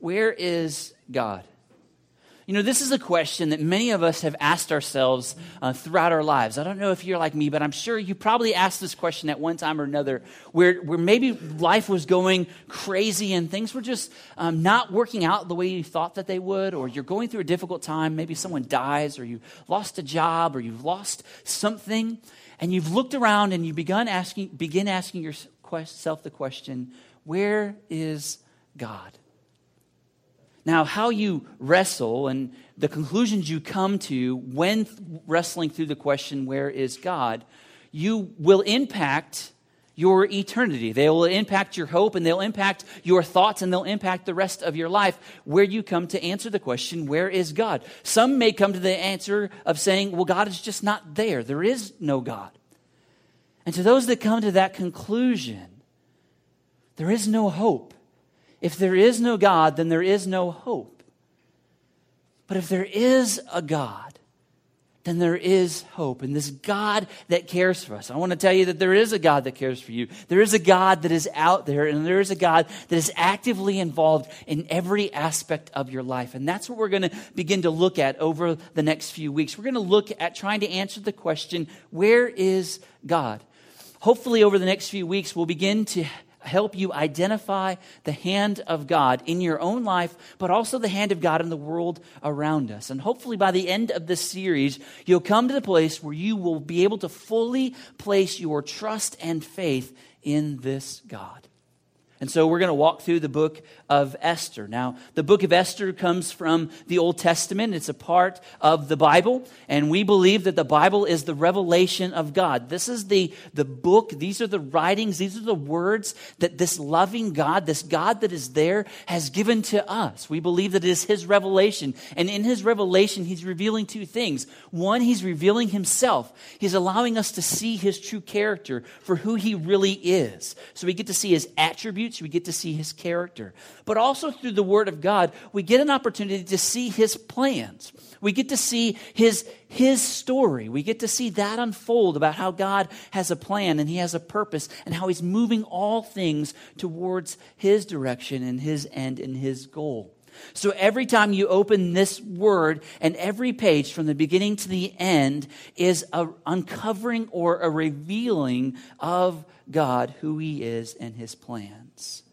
Where is God? You know, this is a question that many of us have asked ourselves uh, throughout our lives. I don't know if you're like me, but I'm sure you probably asked this question at one time or another where, where maybe life was going crazy and things were just um, not working out the way you thought that they would, or you're going through a difficult time. Maybe someone dies, or you lost a job, or you've lost something, and you've looked around and you begun asking, begin asking yourself the question, Where is God? Now, how you wrestle and the conclusions you come to when wrestling through the question, Where is God? you will impact your eternity. They will impact your hope and they'll impact your thoughts and they'll impact the rest of your life where you come to answer the question, Where is God? Some may come to the answer of saying, Well, God is just not there. There is no God. And to those that come to that conclusion, there is no hope. If there is no God, then there is no hope. But if there is a God, then there is hope. And this God that cares for us. I want to tell you that there is a God that cares for you. There is a God that is out there, and there is a God that is actively involved in every aspect of your life. And that's what we're going to begin to look at over the next few weeks. We're going to look at trying to answer the question where is God? Hopefully, over the next few weeks, we'll begin to help you identify the hand of God in your own life, but also the hand of God in the world around us. And hopefully, by the end of this series, you'll come to the place where you will be able to fully place your trust and faith in this God. And so we're going to walk through the book of Esther. Now, the book of Esther comes from the Old Testament. It's a part of the Bible, and we believe that the Bible is the revelation of God. This is the, the book, these are the writings, these are the words that this loving God, this God that is there, has given to us. We believe that it is His revelation. And in His revelation, He's revealing two things. One, He's revealing Himself, He's allowing us to see His true character for who He really is. So we get to see His attributes we get to see his character. But also through the Word of God, we get an opportunity to see his plans. We get to see his, his story. We get to see that unfold about how God has a plan and he has a purpose and how he's moving all things towards his direction and his end and his goal. So every time you open this word and every page from the beginning to the end is a uncovering or a revealing of God, who he is and his plans.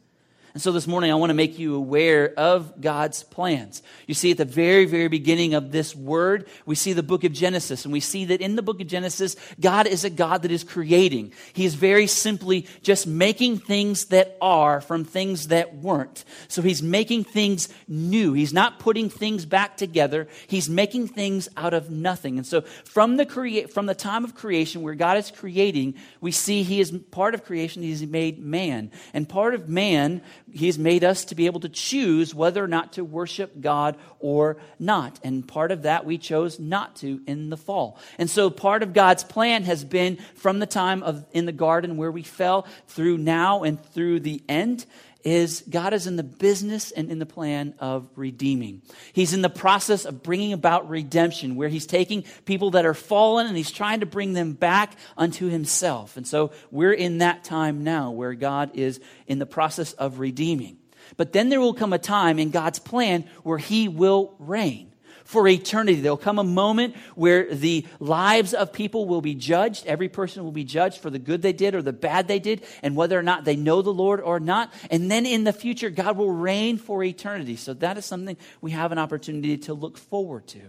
And so this morning, I want to make you aware of God's plans. You see, at the very, very beginning of this word, we see the book of Genesis, and we see that in the book of Genesis, God is a God that is creating. He is very simply just making things that are from things that weren't. So he's making things new. He's not putting things back together. He's making things out of nothing. And so from the crea- from the time of creation where God is creating, we see he is part of creation, he's made man. And part of man He's made us to be able to choose whether or not to worship God or not. And part of that we chose not to in the fall. And so part of God's plan has been from the time of in the garden where we fell through now and through the end is God is in the business and in the plan of redeeming. He's in the process of bringing about redemption, where He's taking people that are fallen and He's trying to bring them back unto Himself. And so we're in that time now where God is in the process of redeeming. But then there will come a time in God's plan where He will reign for eternity. There'll come a moment where the lives of people will be judged. Every person will be judged for the good they did or the bad they did, and whether or not they know the Lord or not. And then in the future, God will reign for eternity. So that is something we have an opportunity to look forward to.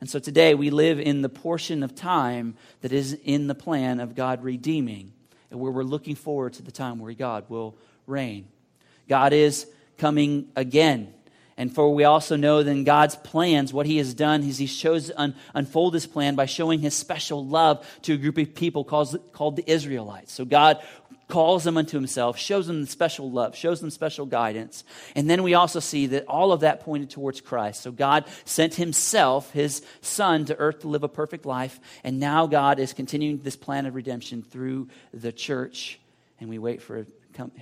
And so today we live in the portion of time that is in the plan of God redeeming, and where we're looking forward to the time where God will reign. God is coming again. And for we also know that God's plans, what He has done is He's chosen to un- unfold His plan by showing His special love to a group of people called, called the Israelites. So God calls them unto Himself, shows them special love, shows them special guidance. And then we also see that all of that pointed towards Christ. So God sent Himself, His Son, to earth to live a perfect life. And now God is continuing this plan of redemption through the church. And we wait for,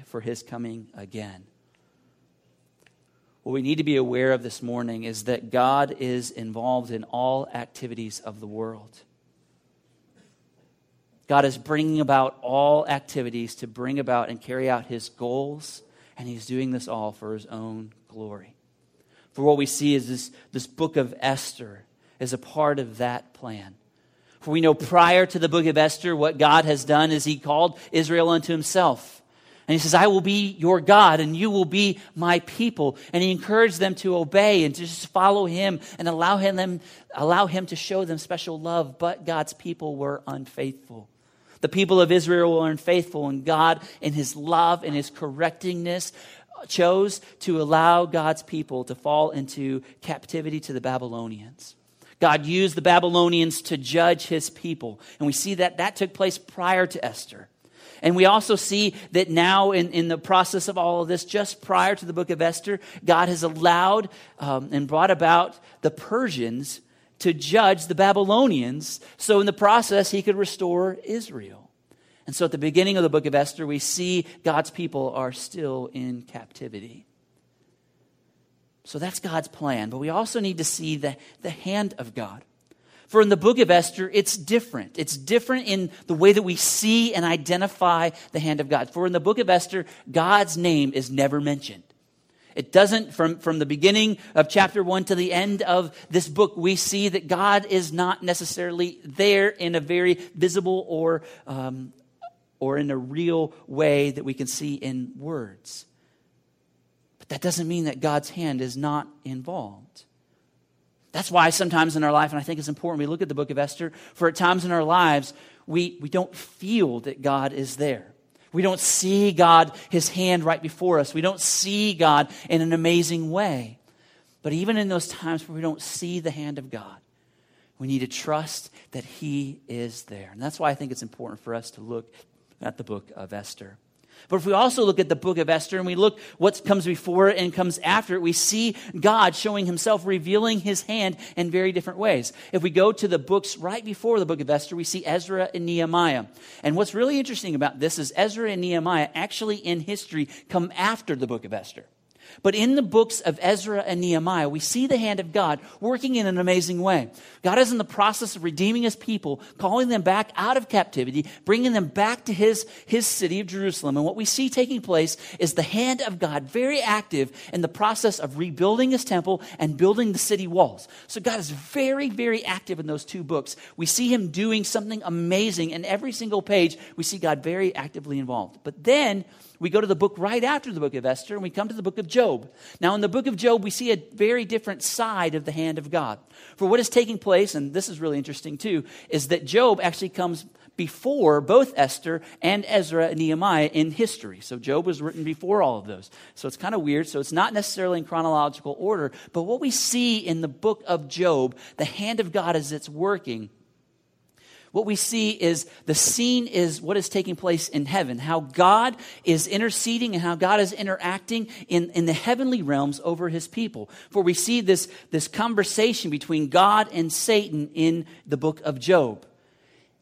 for His coming again what we need to be aware of this morning is that God is involved in all activities of the world. God is bringing about all activities to bring about and carry out his goals And he's doing this all for his own glory. For what we see is this, this book of Esther is a part of that plan. For we know prior to the book of Esther, what God has done is he called Israel unto himself. And he says, I will be your God and you will be my people. And he encouraged them to obey and to just follow him and allow him, allow him to show them special love. But God's people were unfaithful. The people of Israel were unfaithful, and God, in his love and his correctingness, chose to allow God's people to fall into captivity to the Babylonians. God used the Babylonians to judge his people. And we see that that took place prior to Esther. And we also see that now, in, in the process of all of this, just prior to the book of Esther, God has allowed um, and brought about the Persians to judge the Babylonians. So, in the process, he could restore Israel. And so, at the beginning of the book of Esther, we see God's people are still in captivity. So, that's God's plan. But we also need to see the, the hand of God. For in the book of Esther, it's different. It's different in the way that we see and identify the hand of God. For in the book of Esther, God's name is never mentioned. It doesn't, from, from the beginning of chapter one to the end of this book, we see that God is not necessarily there in a very visible or, um, or in a real way that we can see in words. But that doesn't mean that God's hand is not involved. That's why sometimes in our life, and I think it's important, we look at the book of Esther, for at times in our lives, we, we don't feel that God is there. We don't see God, His hand right before us. We don't see God in an amazing way. But even in those times where we don't see the hand of God, we need to trust that He is there. And that's why I think it's important for us to look at the book of Esther. But if we also look at the book of Esther and we look what comes before it and comes after it, we see God showing himself, revealing his hand in very different ways. If we go to the books right before the book of Esther, we see Ezra and Nehemiah. And what's really interesting about this is Ezra and Nehemiah actually in history come after the book of Esther. But in the books of Ezra and Nehemiah, we see the hand of God working in an amazing way. God is in the process of redeeming his people, calling them back out of captivity, bringing them back to his, his city of Jerusalem. And what we see taking place is the hand of God very active in the process of rebuilding his temple and building the city walls. So God is very, very active in those two books. We see him doing something amazing. In every single page, we see God very actively involved. But then, we go to the book right after the book of Esther and we come to the book of Job. Now, in the book of Job, we see a very different side of the hand of God. For what is taking place, and this is really interesting too, is that Job actually comes before both Esther and Ezra and Nehemiah in history. So Job was written before all of those. So it's kind of weird. So it's not necessarily in chronological order. But what we see in the book of Job, the hand of God as it's working, what we see is the scene is what is taking place in heaven, how God is interceding and how God is interacting in, in the heavenly realms over his people. For we see this, this conversation between God and Satan in the book of Job.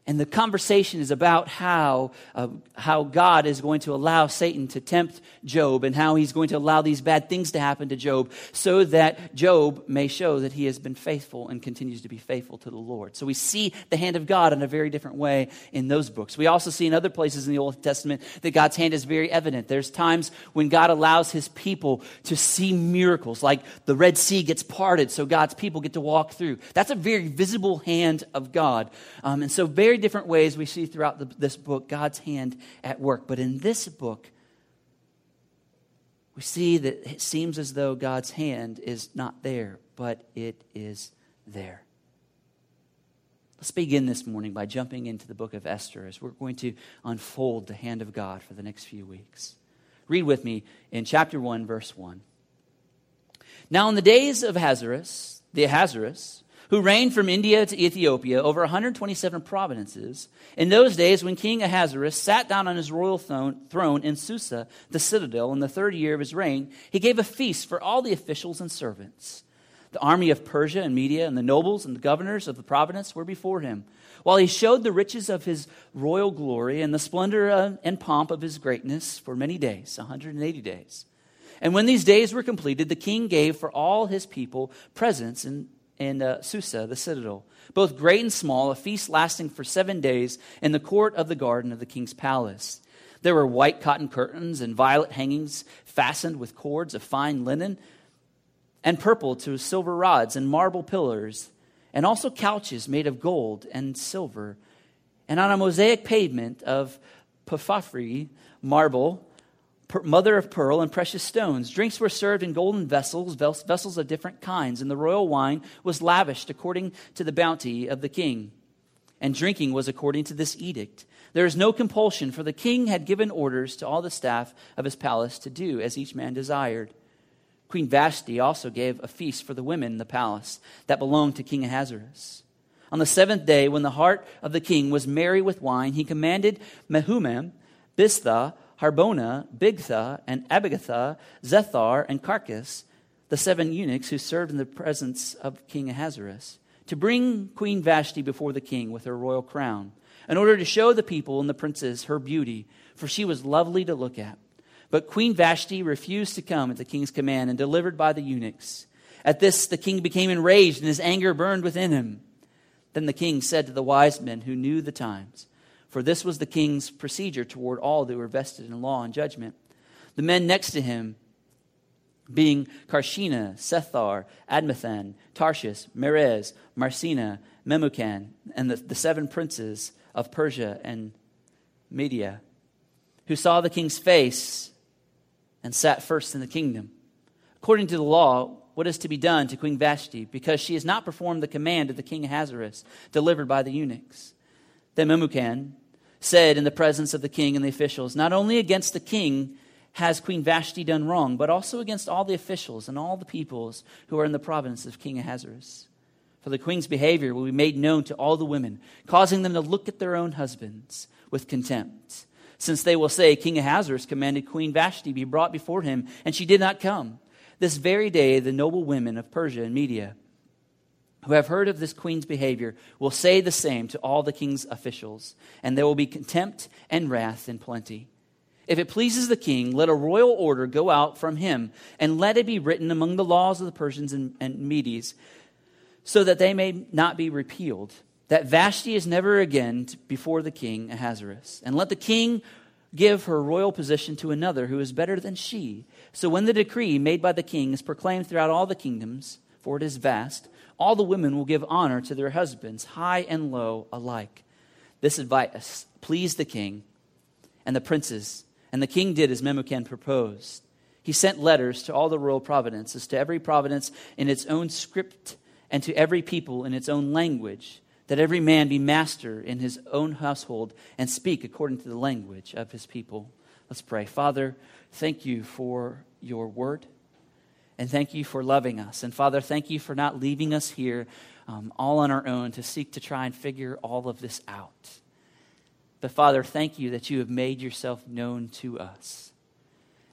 And the conversation is about how, uh, how God is going to allow Satan to tempt Job and how he's going to allow these bad things to happen to Job so that Job may show that he has been faithful and continues to be faithful to the Lord. So we see the hand of God in a very different way in those books. We also see in other places in the Old Testament that God's hand is very evident. There's times when God allows his people to see miracles, like the Red Sea gets parted so God's people get to walk through. That's a very visible hand of God. Um, and so, very very different ways we see throughout the, this book God's hand at work. But in this book, we see that it seems as though God's hand is not there, but it is there. Let's begin this morning by jumping into the book of Esther as we're going to unfold the hand of God for the next few weeks. Read with me in chapter 1, verse 1. Now, in the days of Ahasuerus, the Ahasuerus, who reigned from India to Ethiopia over 127 provinces. In those days, when King Ahasuerus sat down on his royal throne in Susa, the citadel, in the third year of his reign, he gave a feast for all the officials and servants. The army of Persia and Media and the nobles and the governors of the province were before him, while he showed the riches of his royal glory and the splendor uh, and pomp of his greatness for many days, 180 days. And when these days were completed, the king gave for all his people presents and in uh, Susa, the citadel, both great and small, a feast lasting for seven days in the court of the garden of the king's palace. There were white cotton curtains and violet hangings fastened with cords of fine linen, and purple to silver rods and marble pillars, and also couches made of gold and silver, and on a mosaic pavement of porphyry marble mother of pearl and precious stones. Drinks were served in golden vessels, vessels of different kinds, and the royal wine was lavished according to the bounty of the king. And drinking was according to this edict. There is no compulsion, for the king had given orders to all the staff of his palace to do as each man desired. Queen Vashti also gave a feast for the women in the palace that belonged to King Ahasuerus. On the seventh day, when the heart of the king was merry with wine, he commanded Mehuman, Biztha, Harbona, Bigtha, and Abagtha, Zethar, and Carkas, the seven eunuchs who served in the presence of King Ahasuerus, to bring Queen Vashti before the king with her royal crown, in order to show the people and the princes her beauty, for she was lovely to look at. But Queen Vashti refused to come at the king's command and delivered by the eunuchs. At this, the king became enraged, and his anger burned within him. Then the king said to the wise men who knew the times, for this was the king's procedure toward all that were vested in law and judgment. The men next to him, being Carshena, Shethar, Admathan, Tarshish, Meres, Marsena, Memucan, and the, the seven princes of Persia and Media, who saw the king's face and sat first in the kingdom. According to the law, what is to be done to Queen Vashti, because she has not performed the command of the king Ahasuerus, delivered by the eunuchs. Then Memucan, said in the presence of the king and the officials, Not only against the king has Queen Vashti done wrong, but also against all the officials and all the peoples who are in the province of King Ahasuerus. For the queen's behavior will be made known to all the women, causing them to look at their own husbands with contempt. Since they will say, King Ahasuerus commanded Queen Vashti be brought before him, and she did not come. This very day, the noble women of Persia and Media who have heard of this queen's behavior will say the same to all the king's officials, and there will be contempt and wrath in plenty. If it pleases the king, let a royal order go out from him, and let it be written among the laws of the Persians and, and Medes, so that they may not be repealed, that Vashti is never again before the king Ahasuerus. And let the king give her royal position to another who is better than she. So when the decree made by the king is proclaimed throughout all the kingdoms, for it is vast, all the women will give honor to their husbands, high and low alike. This advice pleased the king and the princes, and the king did as Memucan proposed. He sent letters to all the royal provinces, to every province in its own script, and to every people in its own language, that every man be master in his own household and speak according to the language of his people. Let's pray. Father, thank you for your word. And thank you for loving us. And Father, thank you for not leaving us here um, all on our own to seek to try and figure all of this out. But Father, thank you that you have made yourself known to us.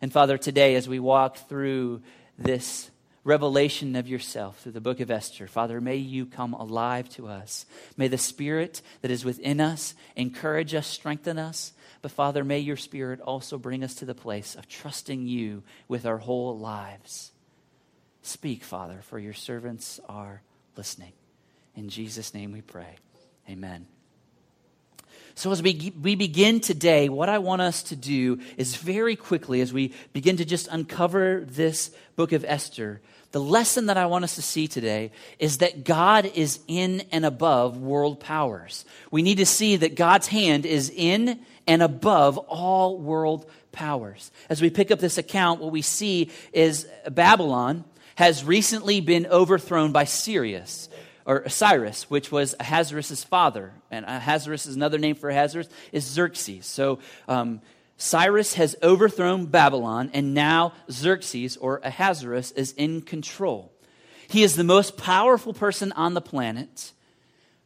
And Father, today as we walk through this revelation of yourself through the book of Esther, Father, may you come alive to us. May the Spirit that is within us encourage us, strengthen us. But Father, may your Spirit also bring us to the place of trusting you with our whole lives. Speak, Father, for your servants are listening. In Jesus' name we pray. Amen. So, as we, we begin today, what I want us to do is very quickly, as we begin to just uncover this book of Esther, the lesson that I want us to see today is that God is in and above world powers. We need to see that God's hand is in and above all world powers. As we pick up this account, what we see is Babylon has recently been overthrown by Sirius, or Cyrus, which was Ahasuerus' father. And Ahasuerus is another name for Ahasuerus, is Xerxes. So um, Cyrus has overthrown Babylon, and now Xerxes, or Ahasuerus, is in control. He is the most powerful person on the planet,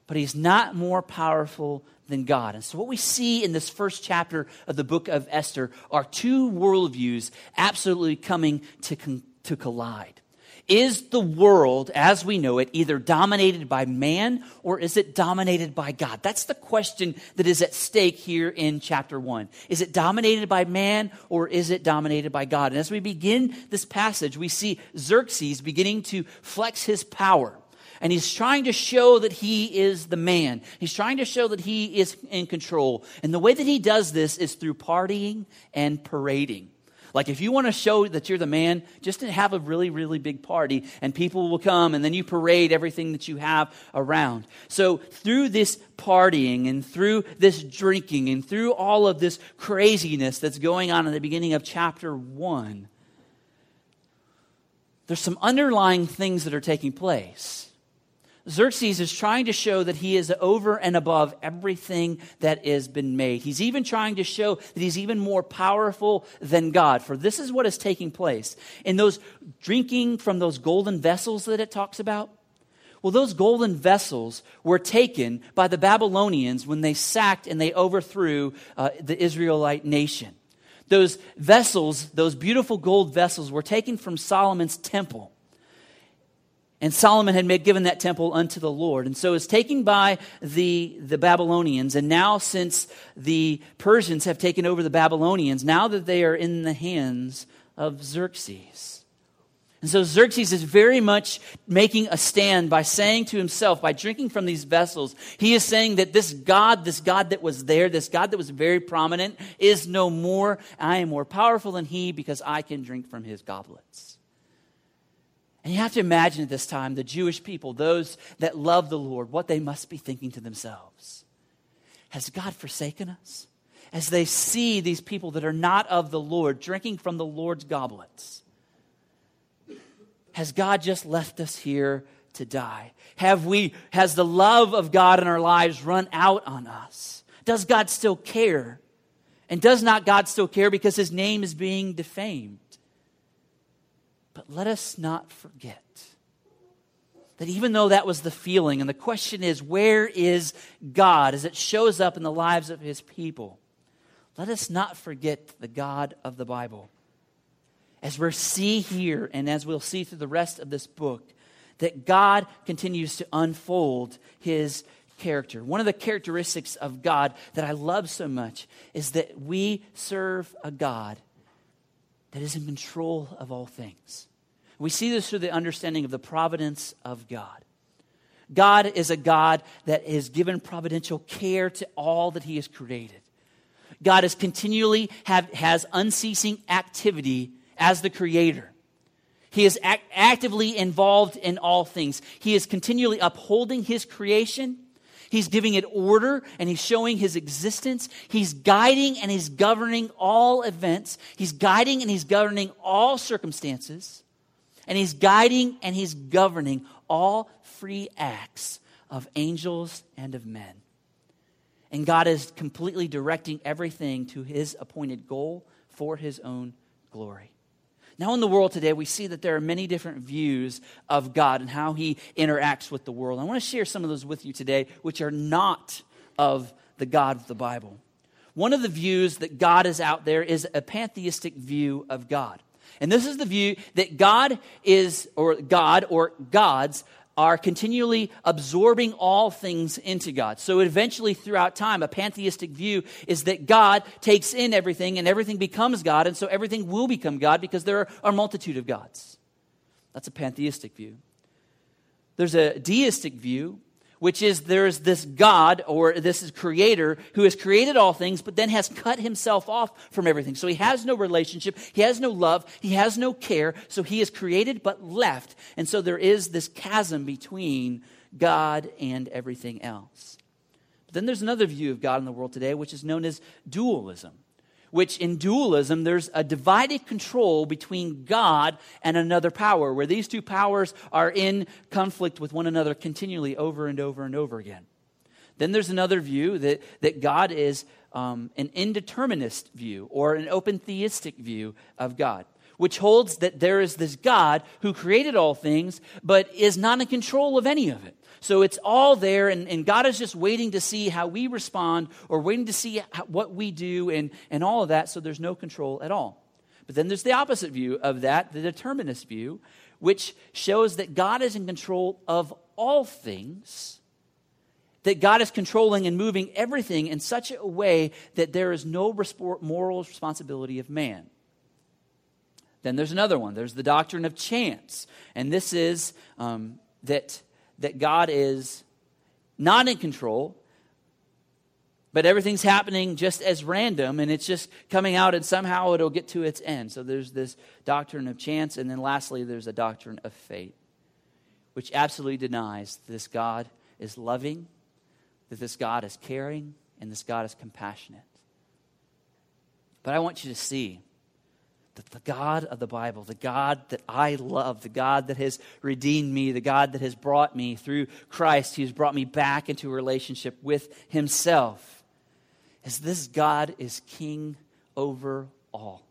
but he's not more powerful than God. And so, what we see in this first chapter of the book of Esther are two worldviews absolutely coming to, con- to collide. Is the world as we know it either dominated by man or is it dominated by God? That's the question that is at stake here in chapter one. Is it dominated by man or is it dominated by God? And as we begin this passage, we see Xerxes beginning to flex his power. And he's trying to show that he is the man. He's trying to show that he is in control. And the way that he does this is through partying and parading. Like if you want to show that you're the man, just have a really, really big party and people will come and then you parade everything that you have around. So through this partying and through this drinking and through all of this craziness that's going on in the beginning of chapter one, there's some underlying things that are taking place. Xerxes is trying to show that he is over and above everything that has been made. He's even trying to show that he's even more powerful than God. For this is what is taking place. In those drinking from those golden vessels that it talks about, well, those golden vessels were taken by the Babylonians when they sacked and they overthrew uh, the Israelite nation. Those vessels, those beautiful gold vessels, were taken from Solomon's temple. And Solomon had made, given that temple unto the Lord. And so it's taken by the, the Babylonians. And now, since the Persians have taken over the Babylonians, now that they are in the hands of Xerxes. And so Xerxes is very much making a stand by saying to himself, by drinking from these vessels, he is saying that this God, this God that was there, this God that was very prominent, is no more. I am more powerful than he because I can drink from his goblets. And you have to imagine at this time the Jewish people, those that love the Lord, what they must be thinking to themselves. Has God forsaken us? As they see these people that are not of the Lord drinking from the Lord's goblets, has God just left us here to die? Have we, has the love of God in our lives run out on us? Does God still care? And does not God still care because his name is being defamed? But let us not forget that even though that was the feeling, and the question is, where is God as it shows up in the lives of his people? Let us not forget the God of the Bible. As we'll see here, and as we'll see through the rest of this book, that God continues to unfold his character. One of the characteristics of God that I love so much is that we serve a God that is in control of all things. We see this through the understanding of the providence of God. God is a God that has given providential care to all that He has created. God is continually have, has unceasing activity as the creator. He is act, actively involved in all things. He is continually upholding his creation He's giving it order and he's showing his existence. He's guiding and he's governing all events. He's guiding and he's governing all circumstances. And he's guiding and he's governing all free acts of angels and of men. And God is completely directing everything to his appointed goal for his own glory. Now, in the world today, we see that there are many different views of God and how he interacts with the world. I want to share some of those with you today, which are not of the God of the Bible. One of the views that God is out there is a pantheistic view of God. And this is the view that God is, or God, or gods are continually absorbing all things into God. So eventually, throughout time, a pantheistic view is that God takes in everything and everything becomes God, and so everything will become God because there are a multitude of gods. That's a pantheistic view. There's a deistic view which is there's this God or this is creator who has created all things, but then has cut himself off from everything. So he has no relationship, he has no love, he has no care. So he is created but left. And so there is this chasm between God and everything else. But then there's another view of God in the world today, which is known as dualism which in dualism, there's a divided control between God and another power, where these two powers are in conflict with one another continually over and over and over again. Then there's another view that, that God is um, an indeterminist view or an open theistic view of God, which holds that there is this God who created all things, but is not in control of any of it. So it's all there, and, and God is just waiting to see how we respond or waiting to see how, what we do and, and all of that, so there's no control at all. But then there's the opposite view of that, the determinist view, which shows that God is in control of all things, that God is controlling and moving everything in such a way that there is no moral responsibility of man. Then there's another one. There's the doctrine of chance. And this is um, that that God is not in control, but everything's happening just as random and it's just coming out and somehow it'll get to its end. So there's this doctrine of chance, and then lastly, there's a doctrine of fate, which absolutely denies this God is loving, that this God is caring, and this God is compassionate. But I want you to see that the God of the Bible, the God that I love, the God that has redeemed me, the God that has brought me through Christ, has brought me back into a relationship with Himself is this God is king over all.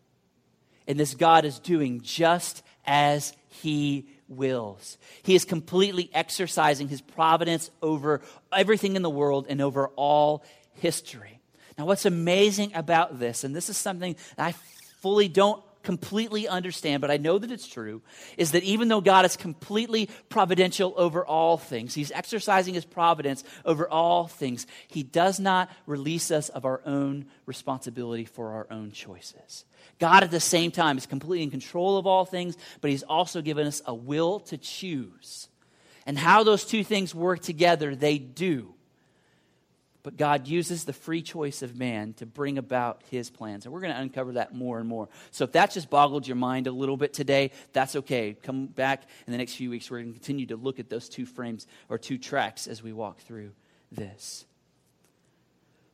And this God is doing just as he wills. He is completely exercising his providence over everything in the world and over all history. Now, what's amazing about this, and this is something I fully don't completely understand, but I know that it's true, is that even though God is completely providential over all things, He's exercising His providence over all things, He does not release us of our own responsibility for our own choices. God, at the same time, is completely in control of all things, but He's also given us a will to choose. And how those two things work together, they do. But God uses the free choice of man to bring about his plans. And we're going to uncover that more and more. So if that just boggled your mind a little bit today, that's okay. Come back in the next few weeks. We're going to continue to look at those two frames or two tracks as we walk through this.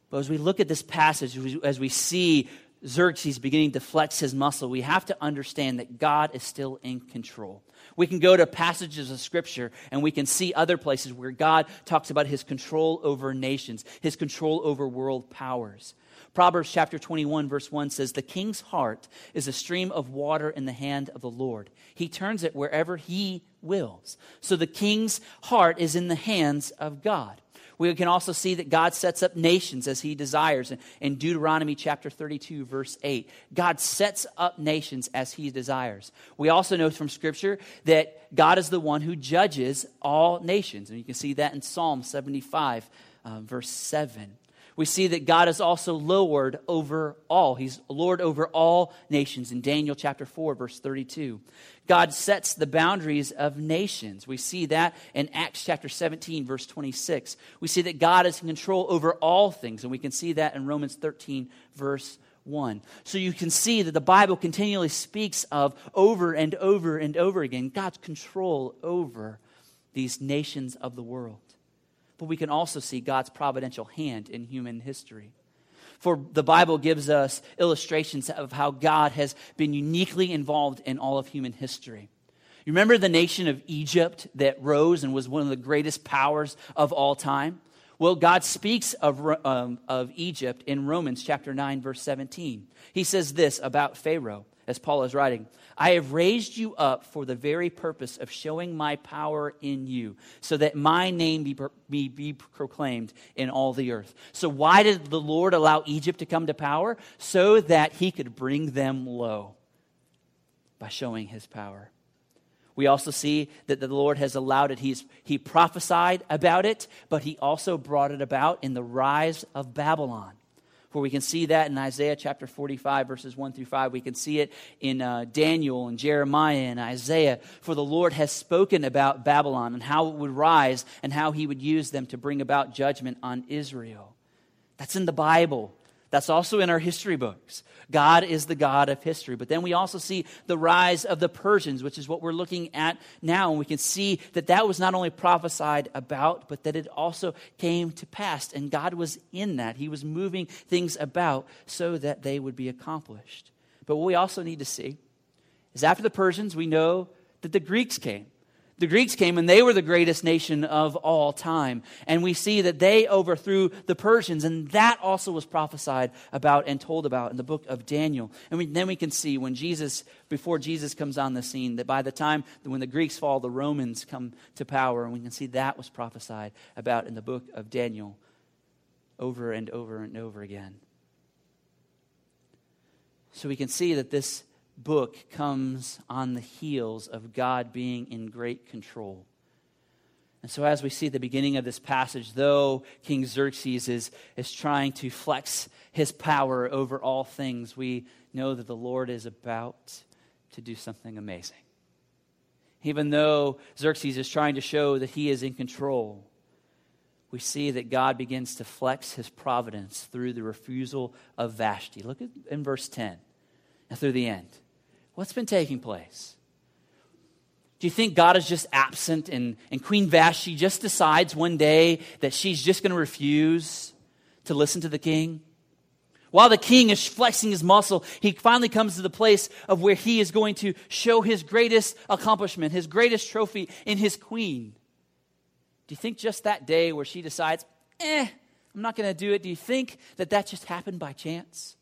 But as we look at this passage, as we see Xerxes beginning to flex his muscle, we have to understand that God is still in control. We can go to passages of Scripture and we can see other places where God talks about his control over nations, his control over world powers. Proverbs chapter 21, verse 1 says, The king's heart is a stream of water in the hand of the Lord. He turns it wherever he wills. So the king's heart is in the hands of God. We can also see that God sets up nations as he desires. In Deuteronomy chapter 32, verse 8, God sets up nations as he desires. We also know from Scripture that God is the one who judges all nations. And you can see that in Psalm 75, uh, verse 7 we see that God is also Lord over all. He's Lord over all nations in Daniel chapter 4, verse 32. God sets the boundaries of nations. We see that in Acts chapter 17, verse 26. We see that God is in control over all things, and we can see that in Romans 13, verse 1. So you can see that the Bible continually speaks of over and over and over again God's control over these nations of the world but we can also see God's providential hand in human history. For the Bible gives us illustrations of how God has been uniquely involved in all of human history. You remember the nation of Egypt that rose and was one of the greatest powers of all time? Well, God speaks of, um, of Egypt in Romans chapter 9, verse 17. He says this about Pharaoh, as Paul is writing I have raised you up for the very purpose of showing my power in you, so that my name be, be, be proclaimed in all the earth. So, why did the Lord allow Egypt to come to power? So that he could bring them low by showing his power. We also see that the Lord has allowed it. He's, he prophesied about it, but he also brought it about in the rise of Babylon. For we can see that in Isaiah chapter 45, verses 1 through 5. We can see it in uh, Daniel and Jeremiah and Isaiah. For the Lord has spoken about Babylon and how it would rise and how he would use them to bring about judgment on Israel. That's in the Bible. That's also in our history books. God is the God of history. But then we also see the rise of the Persians, which is what we're looking at now. And we can see that that was not only prophesied about, but that it also came to pass. And God was in that. He was moving things about so that they would be accomplished. But what we also need to see is after the Persians, we know that the Greeks came. The Greeks came and they were the greatest nation of all time. And we see that they overthrew the Persians, and that also was prophesied about and told about in the book of Daniel. And we, then we can see when Jesus, before Jesus comes on the scene, that by the time when the Greeks fall, the Romans come to power. And we can see that was prophesied about in the book of Daniel over and over and over again. So we can see that this book comes on the heels of God being in great control. And so, as we see the beginning of this passage, though King Xerxes is, is trying to flex his power over all things, we know that the Lord is about to do something amazing. Even though Xerxes is trying to show that he is in control, we see that God begins to flex his providence through the refusal of Vashti. Look at in verse 10 and through the end. What's been taking place? Do you think God is just absent and, and Queen Vashti just decides one day that she's just going to refuse to listen to the king? While the king is flexing his muscle, he finally comes to the place of where he is going to show his greatest accomplishment, his greatest trophy in his queen. Do you think just that day where she decides, eh, I'm not going to do it, do you think that that just happened by chance?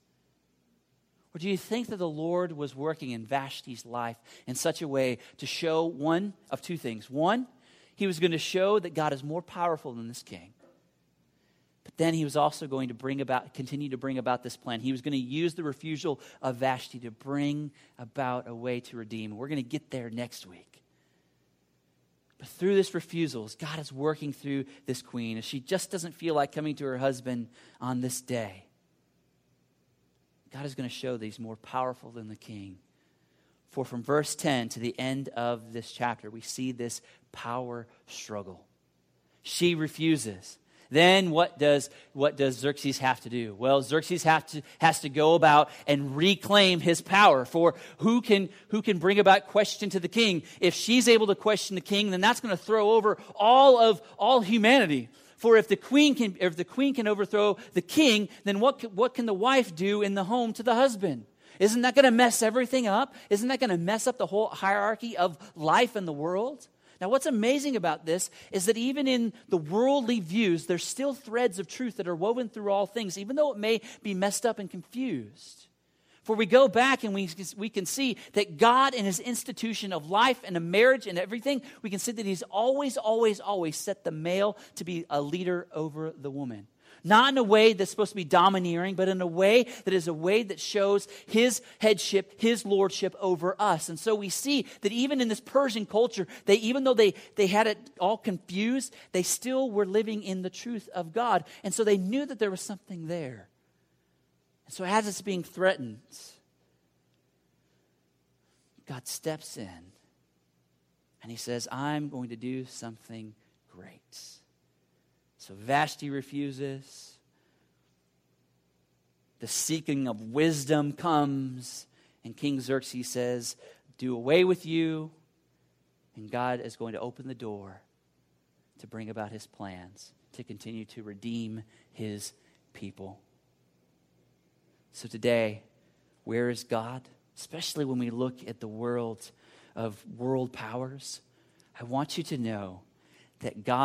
Or do you think that the Lord was working in Vashti's life in such a way to show one of two things? One, he was going to show that God is more powerful than this king. But then he was also going to bring about, continue to bring about this plan. He was going to use the refusal of Vashti to bring about a way to redeem. We're going to get there next week. But through this refusal, God is working through this queen as she just doesn't feel like coming to her husband on this day. God is going to show that he's more powerful than the king. For from verse 10 to the end of this chapter, we see this power struggle. She refuses. Then what does, what does Xerxes have to do? Well, Xerxes have to, has to go about and reclaim his power. For who can, who can bring about question to the king? If she's able to question the king, then that's going to throw over all of all humanity. For if the queen can, if the queen can overthrow the king, then what, what can the wife do in the home to the husband? Isn't that going to mess everything up? Isn't that going to mess up the whole hierarchy of life in the world? Now, what's amazing about this is that even in the worldly views, there's still threads of truth that are woven through all things, even though it may be messed up and confused. For we go back and we, we can see that God and his institution of life and a marriage and everything, we can see that he's always, always, always set the male to be a leader over the woman. Not in a way that's supposed to be domineering, but in a way that is a way that shows his headship, his lordship over us. And so we see that even in this Persian culture, they, even though they, they had it all confused, they still were living in the truth of God. And so they knew that there was something there. And so as it's being threatened, God steps in and he says, I'm going to do something great. So Vashti refuses. The seeking of wisdom comes, and King Xerxes says, Do away with you. And God is going to open the door to bring about his plans, to continue to redeem his people. So today, where is God? Especially when we look at the world of world powers, I want you to know that God.